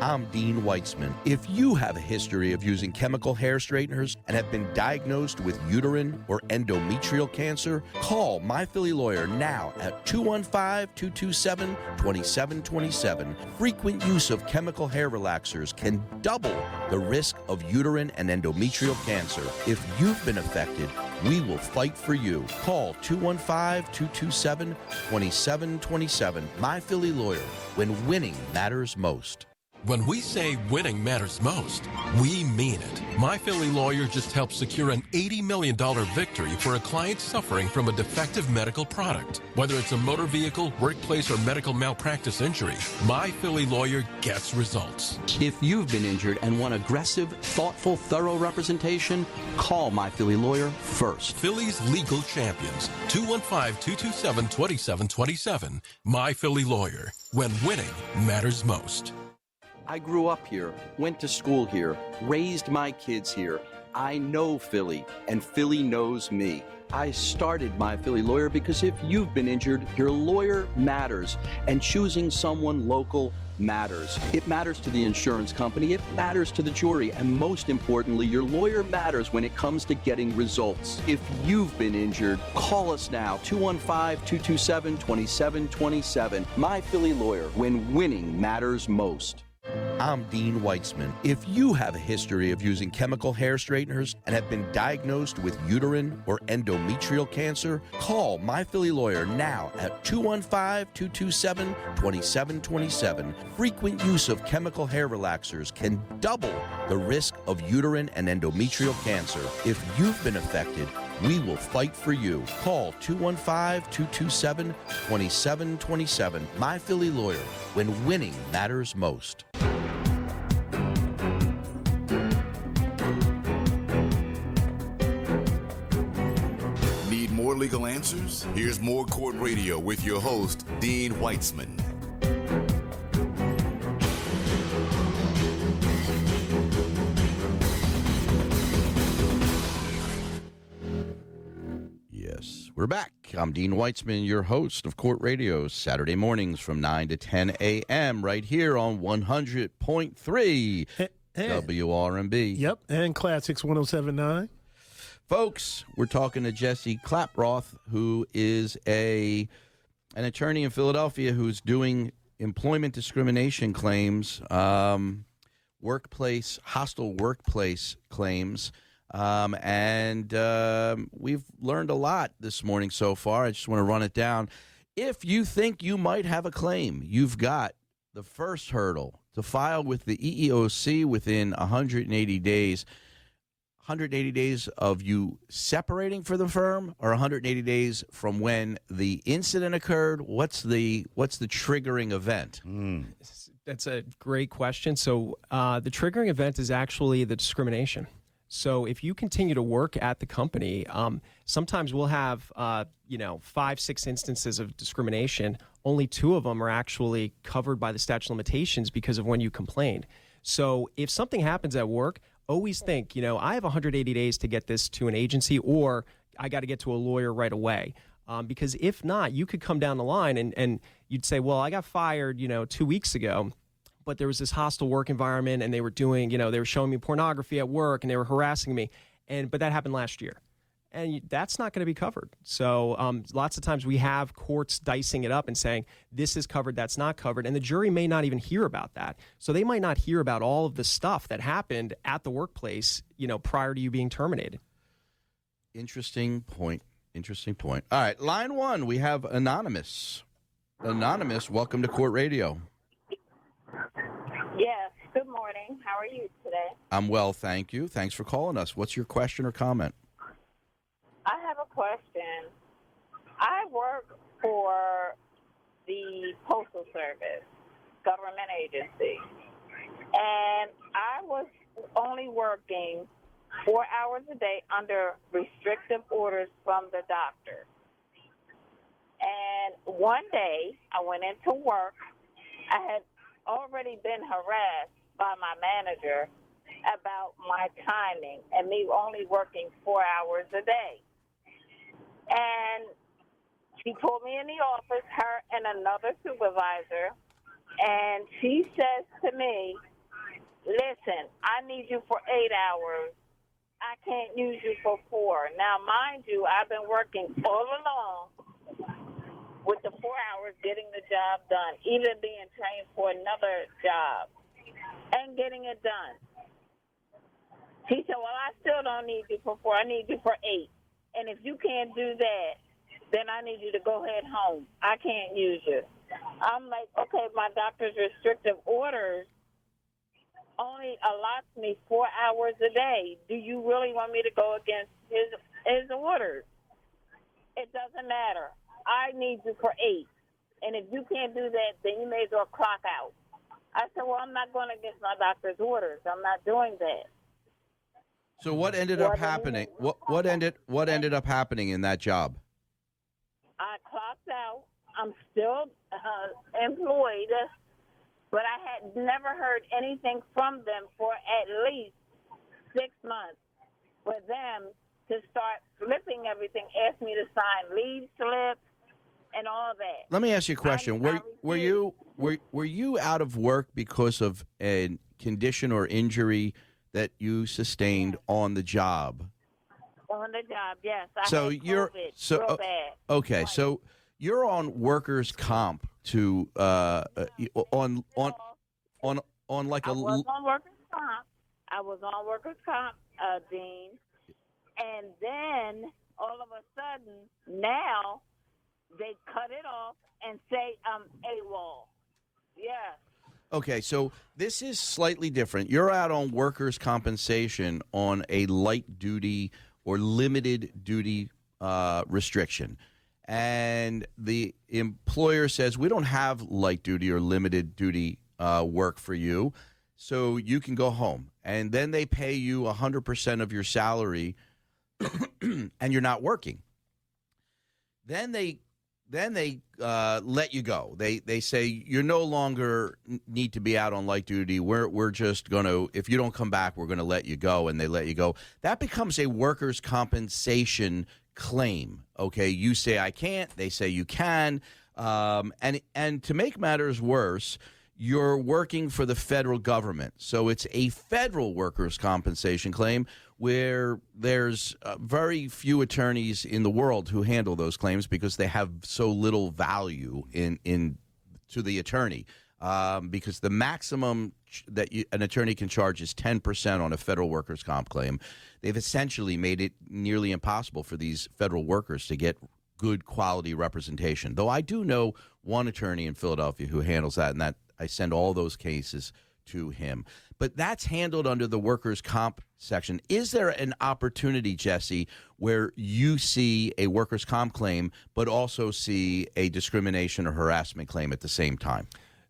I'm Dean Weitzman. If you have a history of using chemical hair straighteners and have been diagnosed with uterine or endometrial cancer, call My Philly Lawyer now at 215 227 2727. Frequent use of chemical hair relaxers can double the risk of uterine and endometrial cancer. If you've been affected, we will fight for you. Call 215 227 2727. My Philly Lawyer, when winning matters most. When we say winning matters most, we mean it. My Philly lawyer just helped secure an $80 million victory for a client suffering from a defective medical product. Whether it's a motor vehicle, workplace, or medical malpractice injury, My Philly lawyer gets results. If you've been injured and want aggressive, thoughtful, thorough representation, call My Philly Lawyer first. Philly's legal champions. 215-227-2727. My Philly lawyer. When winning matters most. I grew up here, went to school here, raised my kids here. I know Philly, and Philly knows me. I started my Philly lawyer because if you've been injured, your lawyer matters, and choosing someone local matters. It matters to the insurance company, it matters to the jury, and most importantly, your lawyer matters when it comes to getting results. If you've been injured, call us now 215 227 2727. My Philly lawyer, when winning matters most. I'm Dean Weitzman. If you have a history of using chemical hair straighteners and have been diagnosed with uterine or endometrial cancer, call My Philly Lawyer now at 215 227 2727. Frequent use of chemical hair relaxers can double the risk of uterine and endometrial cancer. If you've been affected, we will fight for you. Call 215 227 2727. My Philly Lawyer, when winning matters most. legal answers? Here's more Court Radio with your host, Dean Weitzman. Yes, we're back. I'm Dean Weitzman, your host of Court Radio, Saturday mornings from 9 to 10 a.m., right here on 100.3 and, WRNB. Yep, and Classics 1079. Folks, we're talking to Jesse Klaproth, who is a an attorney in Philadelphia who's doing employment discrimination claims, um, workplace hostile workplace claims, um, and um, we've learned a lot this morning so far. I just want to run it down. If you think you might have a claim, you've got the first hurdle to file with the EEOC within 180 days. 180 days of you separating for the firm or 180 days from when the incident occurred what's the what's the triggering event That's a great question. So, uh, the triggering event is actually the discrimination. So, if you continue to work at the company, um, sometimes we'll have, uh, you know, five, six instances of discrimination. Only two of them are actually covered by the statute of limitations because of when you complained. So, if something happens at work, always think, you know, I have 180 days to get this to an agency, or I got to get to a lawyer right away. Um, because if not, you could come down the line and, and you'd say, well, I got fired, you know, two weeks ago, but there was this hostile work environment and they were doing, you know, they were showing me pornography at work and they were harassing me. And, but that happened last year. And that's not going to be covered. So um, lots of times we have courts dicing it up and saying this is covered, that's not covered, and the jury may not even hear about that. So they might not hear about all of the stuff that happened at the workplace, you know, prior to you being terminated. interesting point interesting point all right line one we have anonymous anonymous welcome to court radio Yes. Good morning. How are you today? i'm well thank you thanks for calling us what's your question or comment I have a question. I work for the Postal Service, government agency, and I was only working four hours a day under restrictive orders from the doctor. And one day I went into work. I had already been harassed by my manager about my timing and me only working four hours a day. And she pulled me in the office, her and another supervisor, and she says to me, Listen, I need you for eight hours. I can't use you for four. Now, mind you, I've been working all along with the four hours getting the job done, even being trained for another job and getting it done. She said, Well, I still don't need you for four. I need you for eight. And if you can't do that, then I need you to go ahead home. I can't use you. I'm like, okay, my doctor's restrictive orders only allots me four hours a day. Do you really want me to go against his his orders? It doesn't matter. I need you for eight. And if you can't do that, then you may as well clock out. I said, well, I'm not going against my doctor's orders. I'm not doing that. So what ended up happening what what ended what ended up happening in that job I clocked out. I'm still uh, employed, but I had never heard anything from them for at least six months. For them to start flipping everything, ask me to sign leave slips and all that. Let me ask you a question. Were I were you were were you out of work because of a condition or injury that you sustained on the job? On the job, yes. I So you're COVID so real uh, bad. okay. So you're on workers' comp to uh, uh on on on on like I a was on workers' comp. I was on workers' comp, uh, Dean. And then all of a sudden, now they cut it off and say I'm AWOL. Yes. Okay, so this is slightly different. You're out on workers' compensation on a light duty or limited duty uh, restriction. And the employer says, We don't have light duty or limited duty uh, work for you, so you can go home. And then they pay you 100% of your salary and you're not working. Then they then they uh, let you go. They they say you're no longer need to be out on light duty. We're we're just going to if you don't come back, we're going to let you go, and they let you go. That becomes a workers' compensation claim. Okay, you say I can't, they say you can, um, and and to make matters worse, you're working for the federal government, so it's a federal workers' compensation claim where there's uh, very few attorneys in the world who handle those claims because they have so little value in in to the attorney. Um, because the maximum ch- that you, an attorney can charge is 10% on a federal workers' comp claim. They've essentially made it nearly impossible for these federal workers to get good quality representation. Though I do know one attorney in Philadelphia who handles that, and that I send all those cases to him. But that's handled under the workers' comp section. Is there an opportunity, Jesse, where you see a workers' comp claim, but also see a discrimination or harassment claim at the same time?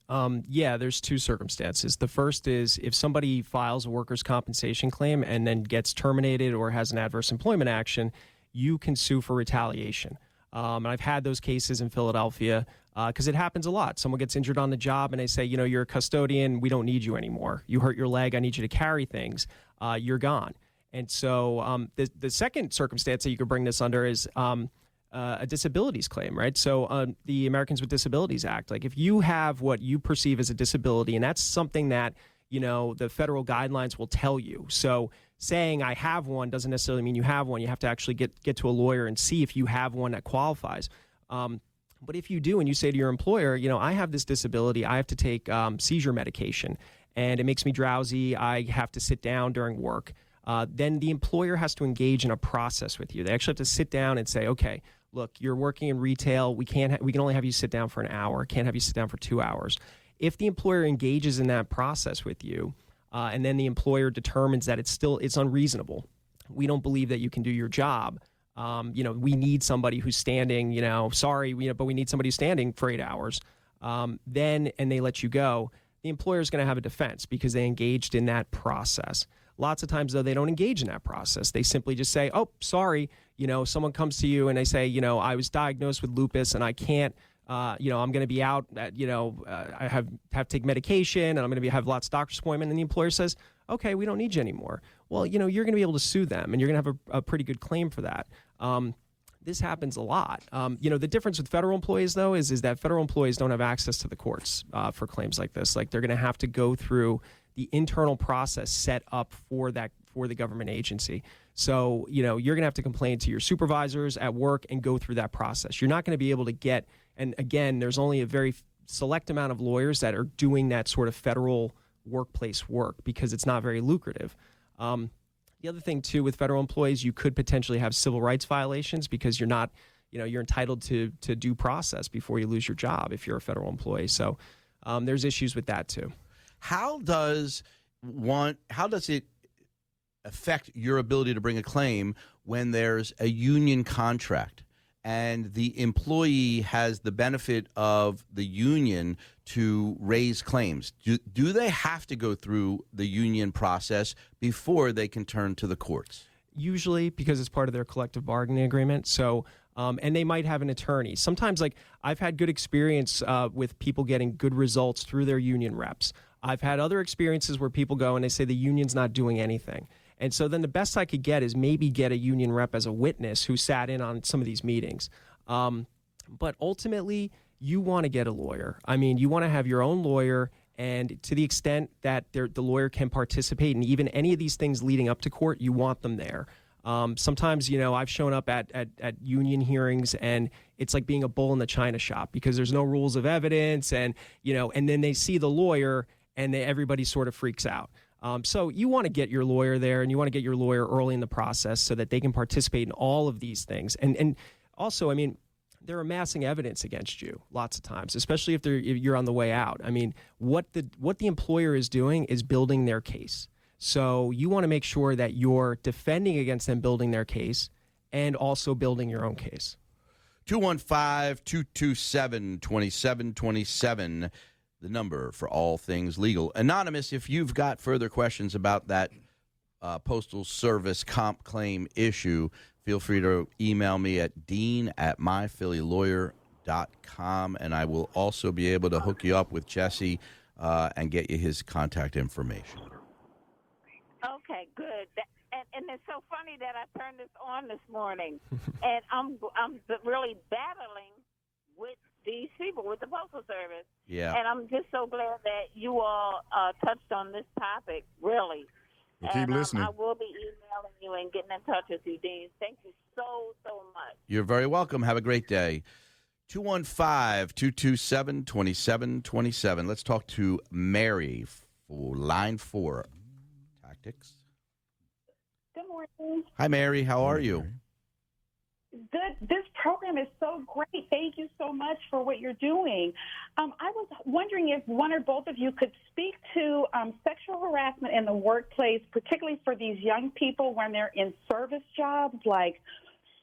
Um, yeah, there's two circumstances. The first is if somebody files a workers' compensation claim and then gets terminated or has an adverse employment action, you can sue for retaliation. Um, and I've had those cases in Philadelphia because it happens a lot. Someone gets injured on the job and they say, you know, you're a custodian, we don't need you anymore. You hurt your leg, I need you to carry things. Uh, you're gone. And so um, the the second circumstance that you could bring this under is um, uh, a disabilities claim, right? So uh, the Americans with Disabilities Act, like if you have what you perceive as a disability, and that's something that you know the federal guidelines will tell you. So saying I have one doesn't necessarily mean you have one. You have to actually get get to a lawyer and see if you have one that qualifies. But if you do, and you say to your employer, you know, I have this disability, I have to take um, seizure medication, and it makes me drowsy. I have to sit down during work. Uh, then the employer has to engage in a process with you. They actually have to sit down and say, okay, look, you're working in retail. We can't. Ha- we can only have you sit down for an hour. Can't have you sit down for two hours. If the employer engages in that process with you, uh, and then the employer determines that it's still it's unreasonable, we don't believe that you can do your job. Um, you know, we need somebody who's standing. You know, sorry, you know, but we need somebody standing for eight hours. Um, then and they let you go. The employer is going to have a defense because they engaged in that process. Lots of times, though, they don't engage in that process. They simply just say, "Oh, sorry." You know, someone comes to you and they say, "You know, I was diagnosed with lupus and I can't." Uh, you know, I'm going to be out. At, you know, uh, I have have to take medication, and I'm going to have lots of doctor's appointment. And the employer says, "Okay, we don't need you anymore." Well, you know, you're going to be able to sue them, and you're going to have a, a pretty good claim for that. Um, this happens a lot. Um, you know, the difference with federal employees, though, is is that federal employees don't have access to the courts uh, for claims like this. Like they're going to have to go through the internal process set up for that for the government agency. So, you know, you're going to have to complain to your supervisors at work and go through that process. You're not going to be able to get, and again, there's only a very select amount of lawyers that are doing that sort of federal workplace work because it's not very lucrative. Um, the other thing too with federal employees, you could potentially have civil rights violations because you're not, you know, you're entitled to to due process before you lose your job if you're a federal employee. So um, there's issues with that too. How does one? How does it affect your ability to bring a claim when there's a union contract and the employee has the benefit of the union to raise claims? Do, do they have to go through the union process before they can turn to the courts? Usually, because it's part of their collective bargaining agreement. So, um, and they might have an attorney. Sometimes, like I've had good experience uh, with people getting good results through their union reps. I've had other experiences where people go and they say the union's not doing anything. And so then the best I could get is maybe get a union rep as a witness who sat in on some of these meetings. Um, but ultimately, you want to get a lawyer. I mean, you want to have your own lawyer. And to the extent that the lawyer can participate in even any of these things leading up to court, you want them there. Um, sometimes, you know, I've shown up at, at, at union hearings and it's like being a bull in the china shop because there's no rules of evidence. And, you know, and then they see the lawyer and they, everybody sort of freaks out. Um, so you want to get your lawyer there, and you want to get your lawyer early in the process so that they can participate in all of these things. And and also, I mean, they're amassing evidence against you lots of times, especially if they're if you're on the way out. I mean, what the what the employer is doing is building their case. So you want to make sure that you're defending against them building their case and also building your own case. 215 227 2727 the number for all things legal. Anonymous, if you've got further questions about that uh, Postal Service comp claim issue, feel free to email me at dean at myphillylawyer.com, and I will also be able to hook you up with Jesse uh, and get you his contact information. Okay, good. That, and, and it's so funny that I turned this on this morning, and I'm I'm really battling with these people with the postal service. Yeah. And I'm just so glad that you all uh, touched on this topic. Really. Well, keep and, um, listening. I will be emailing you and getting in touch with you, Dean. Thank you so so much. You're very welcome. Have a great day. 215 227 2727. Let's talk to Mary for line four. Tactics. Good morning. Hi, Mary. How are you? This program is so great. Thank you so much for what you're doing. Um, I was wondering if one or both of you could speak to um, sexual harassment in the workplace, particularly for these young people when they're in service jobs like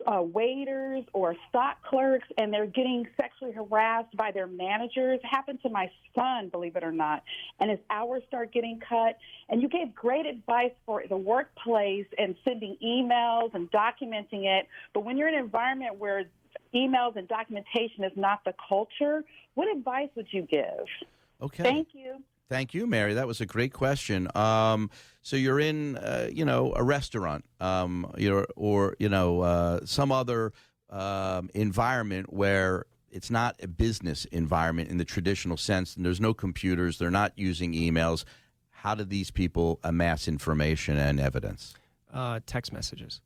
uh, waiters or stock clerks and they're getting sexually harassed by their managers. It happened to my son, believe it or not, and his hours start getting cut. And you gave great advice for the workplace and sending emails and documenting it. But when you're in an environment where emails and documentation is not the culture, what advice would you give? Okay. Thank you. Thank you, Mary. That was a great question. Um, so you're in, uh, you know, a restaurant, um, you're, or you know, uh, some other um, environment where it's not a business environment in the traditional sense, and there's no computers. They're not using emails. How do these people amass information and evidence? Uh, text messages.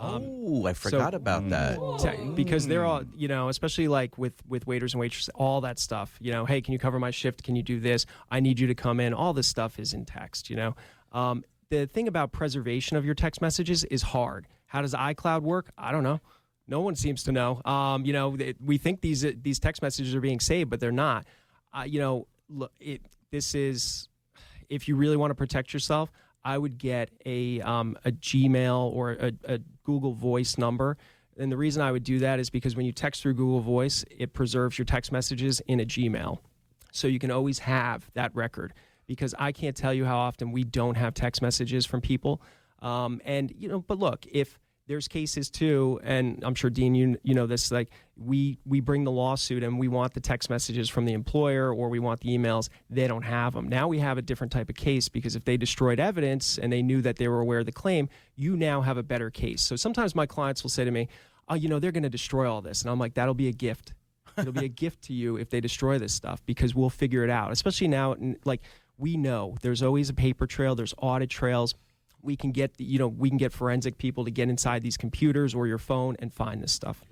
Oh, I forgot about that. Te- because they're all you know especially like with with waiters and waitresses all that stuff you know hey can you cover my shift? Can you do this? I need you to come in. All this stuff is in text you know? Um, the thing about preservation of your text messages is hard. How does icloud work? I don't know. No one seems to know. Um, you know it, we think these these text messages are being saved but they're not. Uh, you know look it this is if you really want to protect yourself, I would get a um, a Gmail or a, a Google Voice number. And the reason I would do that is because when you text through Google Voice, it preserves your text messages in a Gmail, so you can always have that record. Because I can't tell you how often we don't have text messages from people. Um, and you know, but look, if there's cases too, and I'm sure Dean, you you know this. Like we we bring the lawsuit and we want the text messages from the employer or we want the emails. They don't have them. Now we have a different type of case because if they destroyed evidence and they knew that they were aware of the claim, you now have a better case. So sometimes my clients will say to me, "Oh, you know, they're going to destroy all this," and I'm like, "That'll be a gift." It'll be a gift to you if they destroy this stuff because we'll figure it out. Especially now, like we know there's always a paper trail, there's audit trails. We can get, you know, we can get forensic people to get inside these computers or your phone and find this stuff.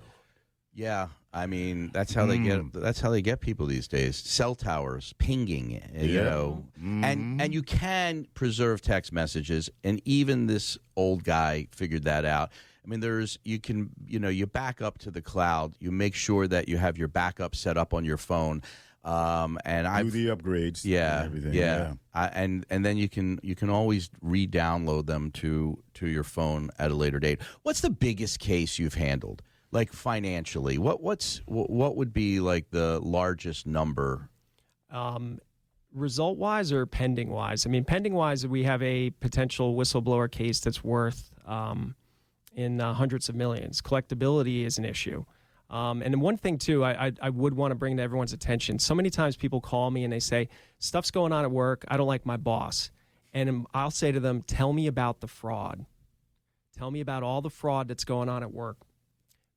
Yeah, I mean that's how they get that's how they get people these days. Cell towers, pinging, uh, you Yeah. know, and and you can preserve text messages, and even this old guy figured that out. I mean, there's you can you know you back up to the cloud. You make sure that you have your backup set up on your phone. Um, and I Do the upgrades. yeah, and everything. yeah, I, and and then you can you can always re-download them to to your phone at a later date. What's the biggest case you've handled, like financially? What what's what would be like the largest number? Um, result wise or pending wise? I mean, pending wise, we have a potential whistleblower case that's worth um, in uh, hundreds of millions. Collectability is an issue. Um, and one thing too, I, I, I would want to bring to everyone's attention. So many times people call me and they say, "Stuff's going on at work. I don't like my boss," and I'll say to them, "Tell me about the fraud. Tell me about all the fraud that's going on at work."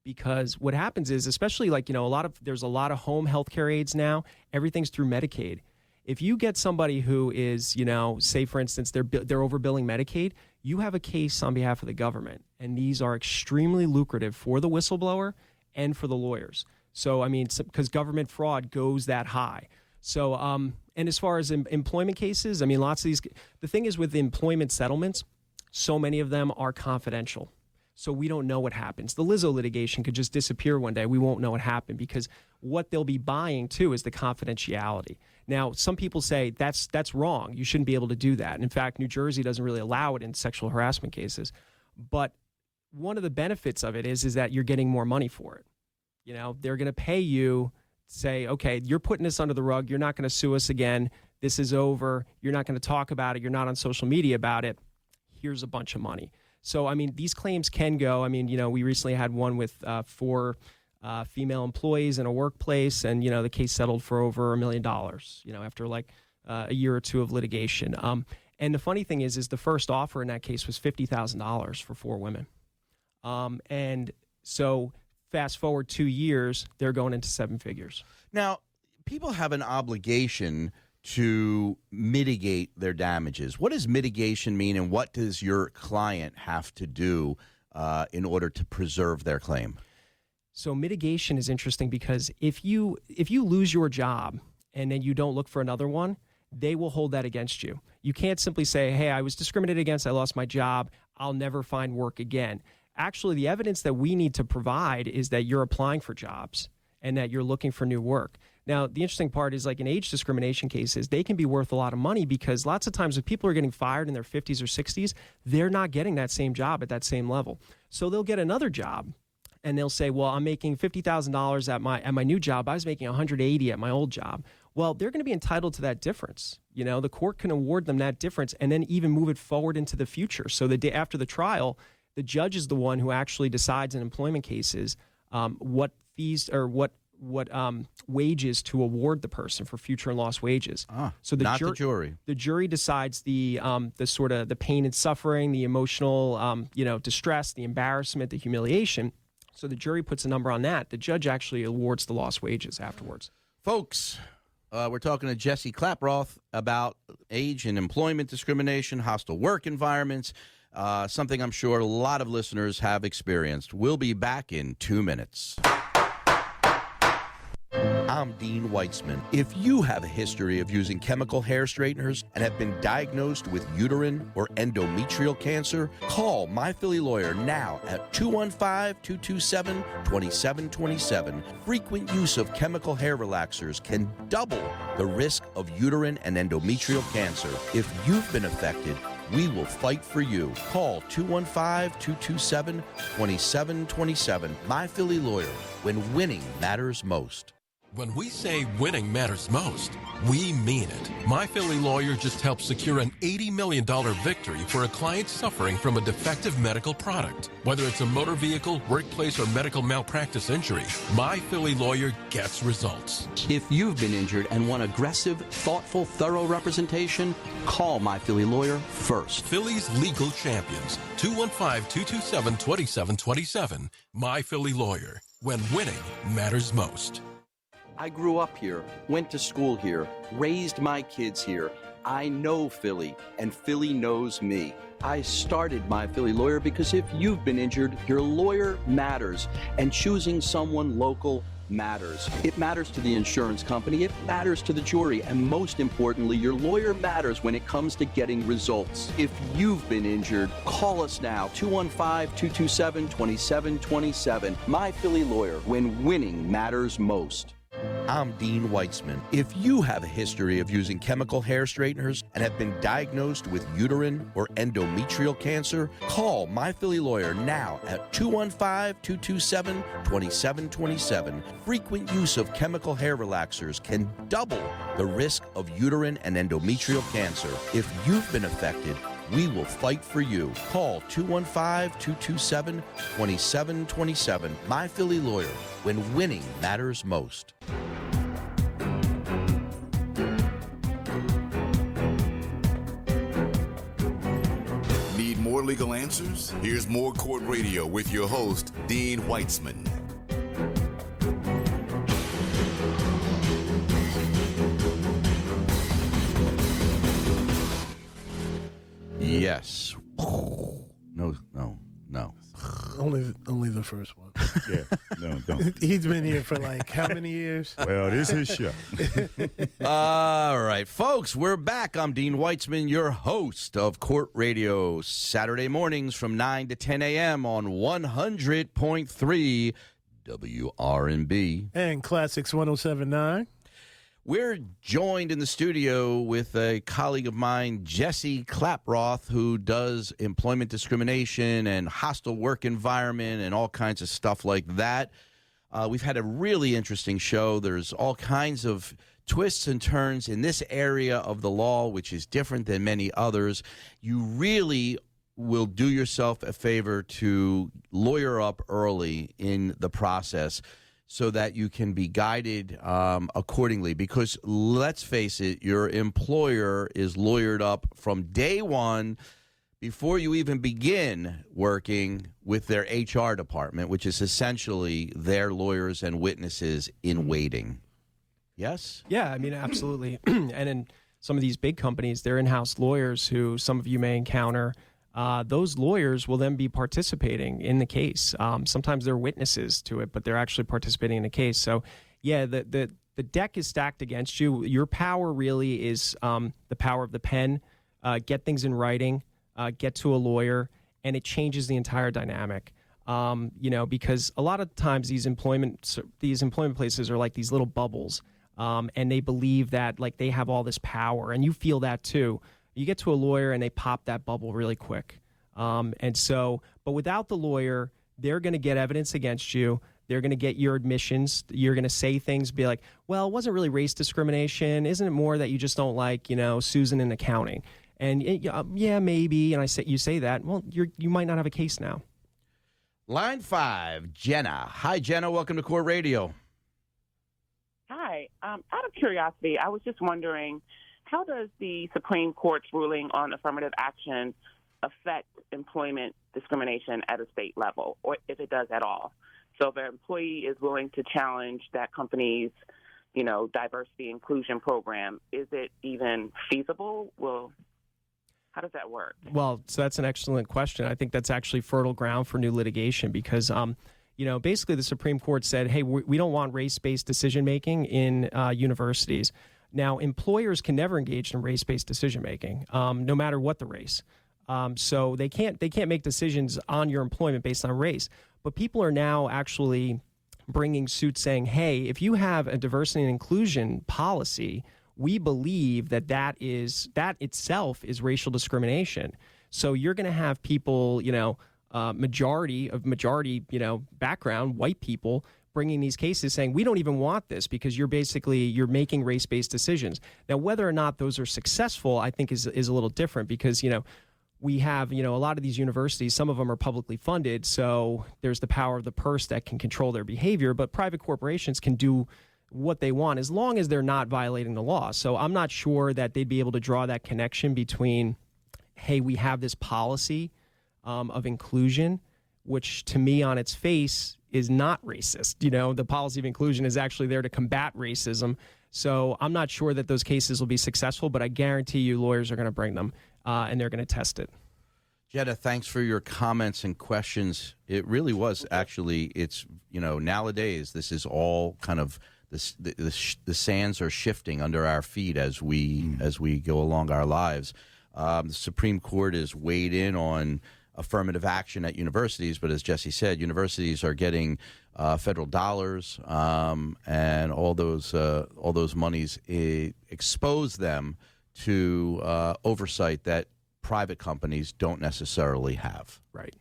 because what happens is especially like you know a lot of there's a lot of home healthcare aides now everything's through medicaid if you get somebody who is you know say for instance they're they're overbilling medicaid you have a case on behalf of the government and these are extremely lucrative for the whistleblower and for the lawyers so i mean because government fraud goes that high so um and as far as em- employment cases i mean lots of these the thing is with employment settlements so many of them are confidential so we don't know what happens. The Lizzo litigation could just disappear one day. We won't know what happened because what they'll be buying too is the confidentiality. Now, some people say that's that's wrong. You shouldn't be able to do that. And in fact, New Jersey doesn't really allow it in sexual harassment cases. But one of the benefits of it is is that you're getting more money for it. You know, they're going to pay you say, "Okay, you're putting this under the rug. You're not going to sue us again. This is over. You're not going to talk about it. You're not on social media about it. Here's a bunch of money." So, I mean, these claims can go. I mean, you know, we recently had one with uh, four uh, female employees in a workplace, and you know, the case settled for over a million dollars. You know, after like uh, a year or two of litigation. Um, And the funny thing is, is the first offer in that case was fifty thousand dollars for four women. Um, and so fast forward two years, they're going into seven figures. Now, people have an obligation to mitigate their damages. What does mitigation mean, and what does your client have to do uh, in order to preserve their claim? So mitigation is interesting because if you if you lose your job and then you don't look for another one, they will hold that against you. You can't simply say, "Hey, I was discriminated against. I lost my job. I'll never find work again." Actually, the evidence that we need to provide is that you're applying for jobs and that you're looking for new work. Now, the interesting part is like in age discrimination cases, they can be worth a lot of money because lots of times if people are getting fired in their 50s or 60s, they're not getting that same job at that same level. So they'll get another job and they'll say, "Well, I'm making $50,000 at my at my new job. I was making 180 at my old job." Well, they're going to be entitled to that difference. You know, the court can award them that difference and then even move it forward into the future. So the day after the trial, the judge is the one who actually decides in employment cases um, what fees or what what um, wages to award the person for future and lost wages. Ah, so not the jury. The jury decides the um, the sort of the pain and suffering, the emotional um, you know distress, the embarrassment, the humiliation. So the jury puts a number on that. The judge actually awards the lost wages afterwards. Folks, uh, we're talking to Jesse Klaproth about age and employment discrimination, hostile work environments, uh, something I'm sure a lot of listeners have experienced. We'll be back in two minutes. I'm Dean Weitzman. If you have a history of using chemical hair straighteners and have been diagnosed with uterine or endometrial cancer, call My Philly Lawyer now at 215 227 2727. Frequent use of chemical hair relaxers can double the risk of uterine and endometrial cancer. If you've been affected, we will fight for you. Call 215 227 2727. My Philly Lawyer, when winning matters most. When we say winning matters most, we mean it. My Philly lawyer just helped secure an $80 million victory for a client suffering from a defective medical product. Whether it's a motor vehicle, workplace, or medical malpractice injury, My Philly lawyer gets results. If you've been injured and want aggressive, thoughtful, thorough representation, call My Philly Lawyer first. Philly's legal champions, 215-227-2727. My Philly lawyer, when winning matters most. I grew up here, went to school here, raised my kids here. I know Philly, and Philly knows me. I started my Philly lawyer because if you've been injured, your lawyer matters, and choosing someone local matters. It matters to the insurance company, it matters to the jury, and most importantly, your lawyer matters when it comes to getting results. If you've been injured, call us now 215 227 2727. My Philly lawyer, when winning matters most. I'm Dean Weitzman. If you have a history of using chemical hair straighteners and have been diagnosed with uterine or endometrial cancer, call My Philly Lawyer now at 215 227 2727. Frequent use of chemical hair relaxers can double the risk of uterine and endometrial cancer. If you've been affected, we will fight for you. Call 215 227 2727. My Philly Lawyer, when winning matters most. More legal answers? Here's more Court Radio with your host, Dean Weitzman. Yes. No, no, no. Only, only the first one. Yeah, no, don't. He's been here for like how many years? Well, this is his show. All right, folks, we're back. I'm Dean Weitzman, your host of Court Radio, Saturday mornings from 9 to 10 a.m. on 100.3 WRNB. And Classics 1079. We're joined in the studio with a colleague of mine, Jesse Klaproth, who does employment discrimination and hostile work environment and all kinds of stuff like that. Uh, we've had a really interesting show. There's all kinds of twists and turns in this area of the law, which is different than many others. You really will do yourself a favor to lawyer up early in the process so that you can be guided um, accordingly. Because let's face it, your employer is lawyered up from day one before you even begin working with their HR department, which is essentially their lawyers and witnesses in waiting. Yes? Yeah, I mean, absolutely. and in some of these big companies, they're in house lawyers who some of you may encounter. Uh, those lawyers will then be participating in the case. Um, sometimes they're witnesses to it, but they're actually participating in the case. So, yeah, the, the, the deck is stacked against you. Your power really is um, the power of the pen. Uh, get things in writing, uh, get to a lawyer, and it changes the entire dynamic. Um, you know, because a lot of times these employment these employment places are like these little bubbles, um, and they believe that like they have all this power, and you feel that too. You get to a lawyer and they pop that bubble really quick, um, and so, but without the lawyer, they're going to get evidence against you. They're going to get your admissions. You're going to say things, be like, "Well, it wasn't really race discrimination. Isn't it more that you just don't like, you know, Susan in accounting?" And uh, yeah, maybe. And I say, you say that. Well, you you might not have a case now. Line five, Jenna. Hi, Jenna. Welcome to Court Radio. Hi. Um, out of curiosity, I was just wondering how does the Supreme Court's ruling on affirmative action affect employment discrimination at a state level, or if it does at all? So, if an employee is willing to challenge that company's, you know, diversity inclusion program, is it even feasible? Will how does that work? Well, so that's an excellent question. I think that's actually fertile ground for new litigation because, um, you know, basically the Supreme Court said, hey, we don't want race based decision making in uh, universities. Now, employers can never engage in race based decision making, um, no matter what the race. Um, so they can't they can't make decisions on your employment based on race. But people are now actually bringing suits saying, hey, if you have a diversity and inclusion policy we believe that that is that itself is racial discrimination. So you're going to have people, you know, uh, majority of majority, you know, background white people bringing these cases saying we don't even want this because you're basically you're making race-based decisions. Now whether or not those are successful, I think is is a little different because, you know, we have, you know, a lot of these universities, some of them are publicly funded, so there's the power of the purse that can control their behavior, but private corporations can do what they want as long as they're not violating the law. So I'm not sure that they'd be able to draw that connection between, hey, we have this policy um, of inclusion, which to me on its face is not racist. You know, the policy of inclusion is actually there to combat racism. So I'm not sure that those cases will be successful, but I guarantee you lawyers are going to bring them uh, and they're going to test it. Jetta, thanks for your comments and questions. It really was actually, it's, you know, nowadays this is all kind of the, the, the, sands are shifting under our feet as we mm. as we go along our lives. Um, the Supreme Court has weighed in on affirmative action at universities, but as Jesse said, universities are getting uh, federal dollars, um, and all those uh, all those monies eh, expose them to uh, oversight that private companies don't necessarily have. Right.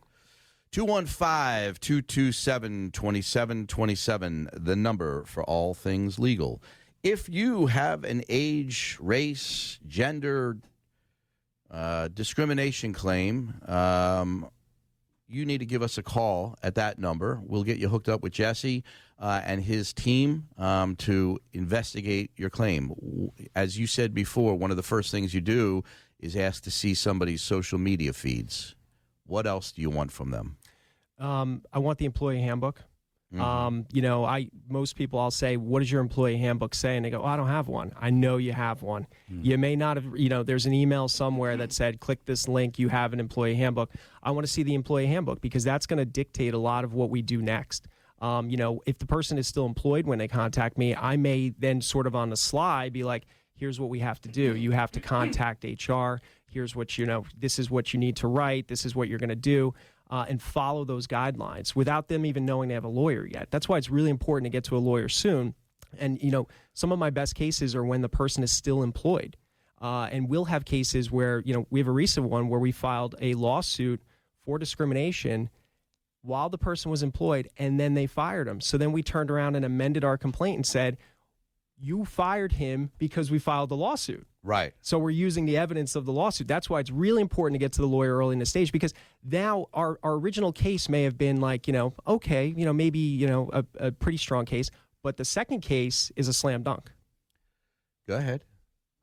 215 227 2727, the number for all things legal. If you have an age, race, gender uh, discrimination claim, um, you need to give us a call at that number. We'll get you hooked up with Jesse uh, and his team um, to investigate your claim. As you said before, one of the first things you do is ask to see somebody's social media feeds. What else do you want from them? Um, I want the employee handbook. Mm-hmm. Um, you know, I most people I'll say, "What does your employee handbook say?" And they go, oh, "I don't have one." I know you have one. Mm-hmm. You may not have. You know, there's an email somewhere that said, "Click this link. You have an employee handbook." I want to see the employee handbook because that's going to dictate a lot of what we do next. Um, you know, if the person is still employed when they contact me, I may then sort of on the sly be like, "Here's what we have to do. You have to contact HR. Here's what you know. This is what you need to write. This is what you're going to do." Uh, and follow those guidelines without them even knowing they have a lawyer yet. That's why it's really important to get to a lawyer soon. And, you know, some of my best cases are when the person is still employed. Uh, and we'll have cases where, you know, we have a recent one where we filed a lawsuit for discrimination while the person was employed and then they fired him. So then we turned around and amended our complaint and said, you fired him because we filed the lawsuit. Right. So we're using the evidence of the lawsuit. That's why it's really important to get to the lawyer early in the stage because now our, our original case may have been like, you know, okay, you know, maybe, you know, a, a pretty strong case, but the second case is a slam dunk. Go ahead.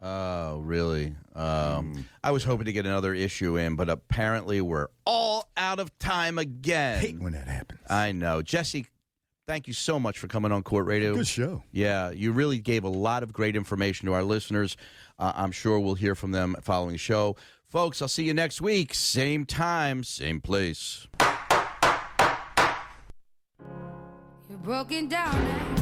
Oh, really? Um, I was hoping to get another issue in, but apparently we're all out of time again. hate when that happens. I know. Jesse, thank you so much for coming on Court Radio. Good show. Yeah, you really gave a lot of great information to our listeners. Uh, I'm sure we'll hear from them following the show. Folks, I'll see you next week. Same time, same place. You're broken down now.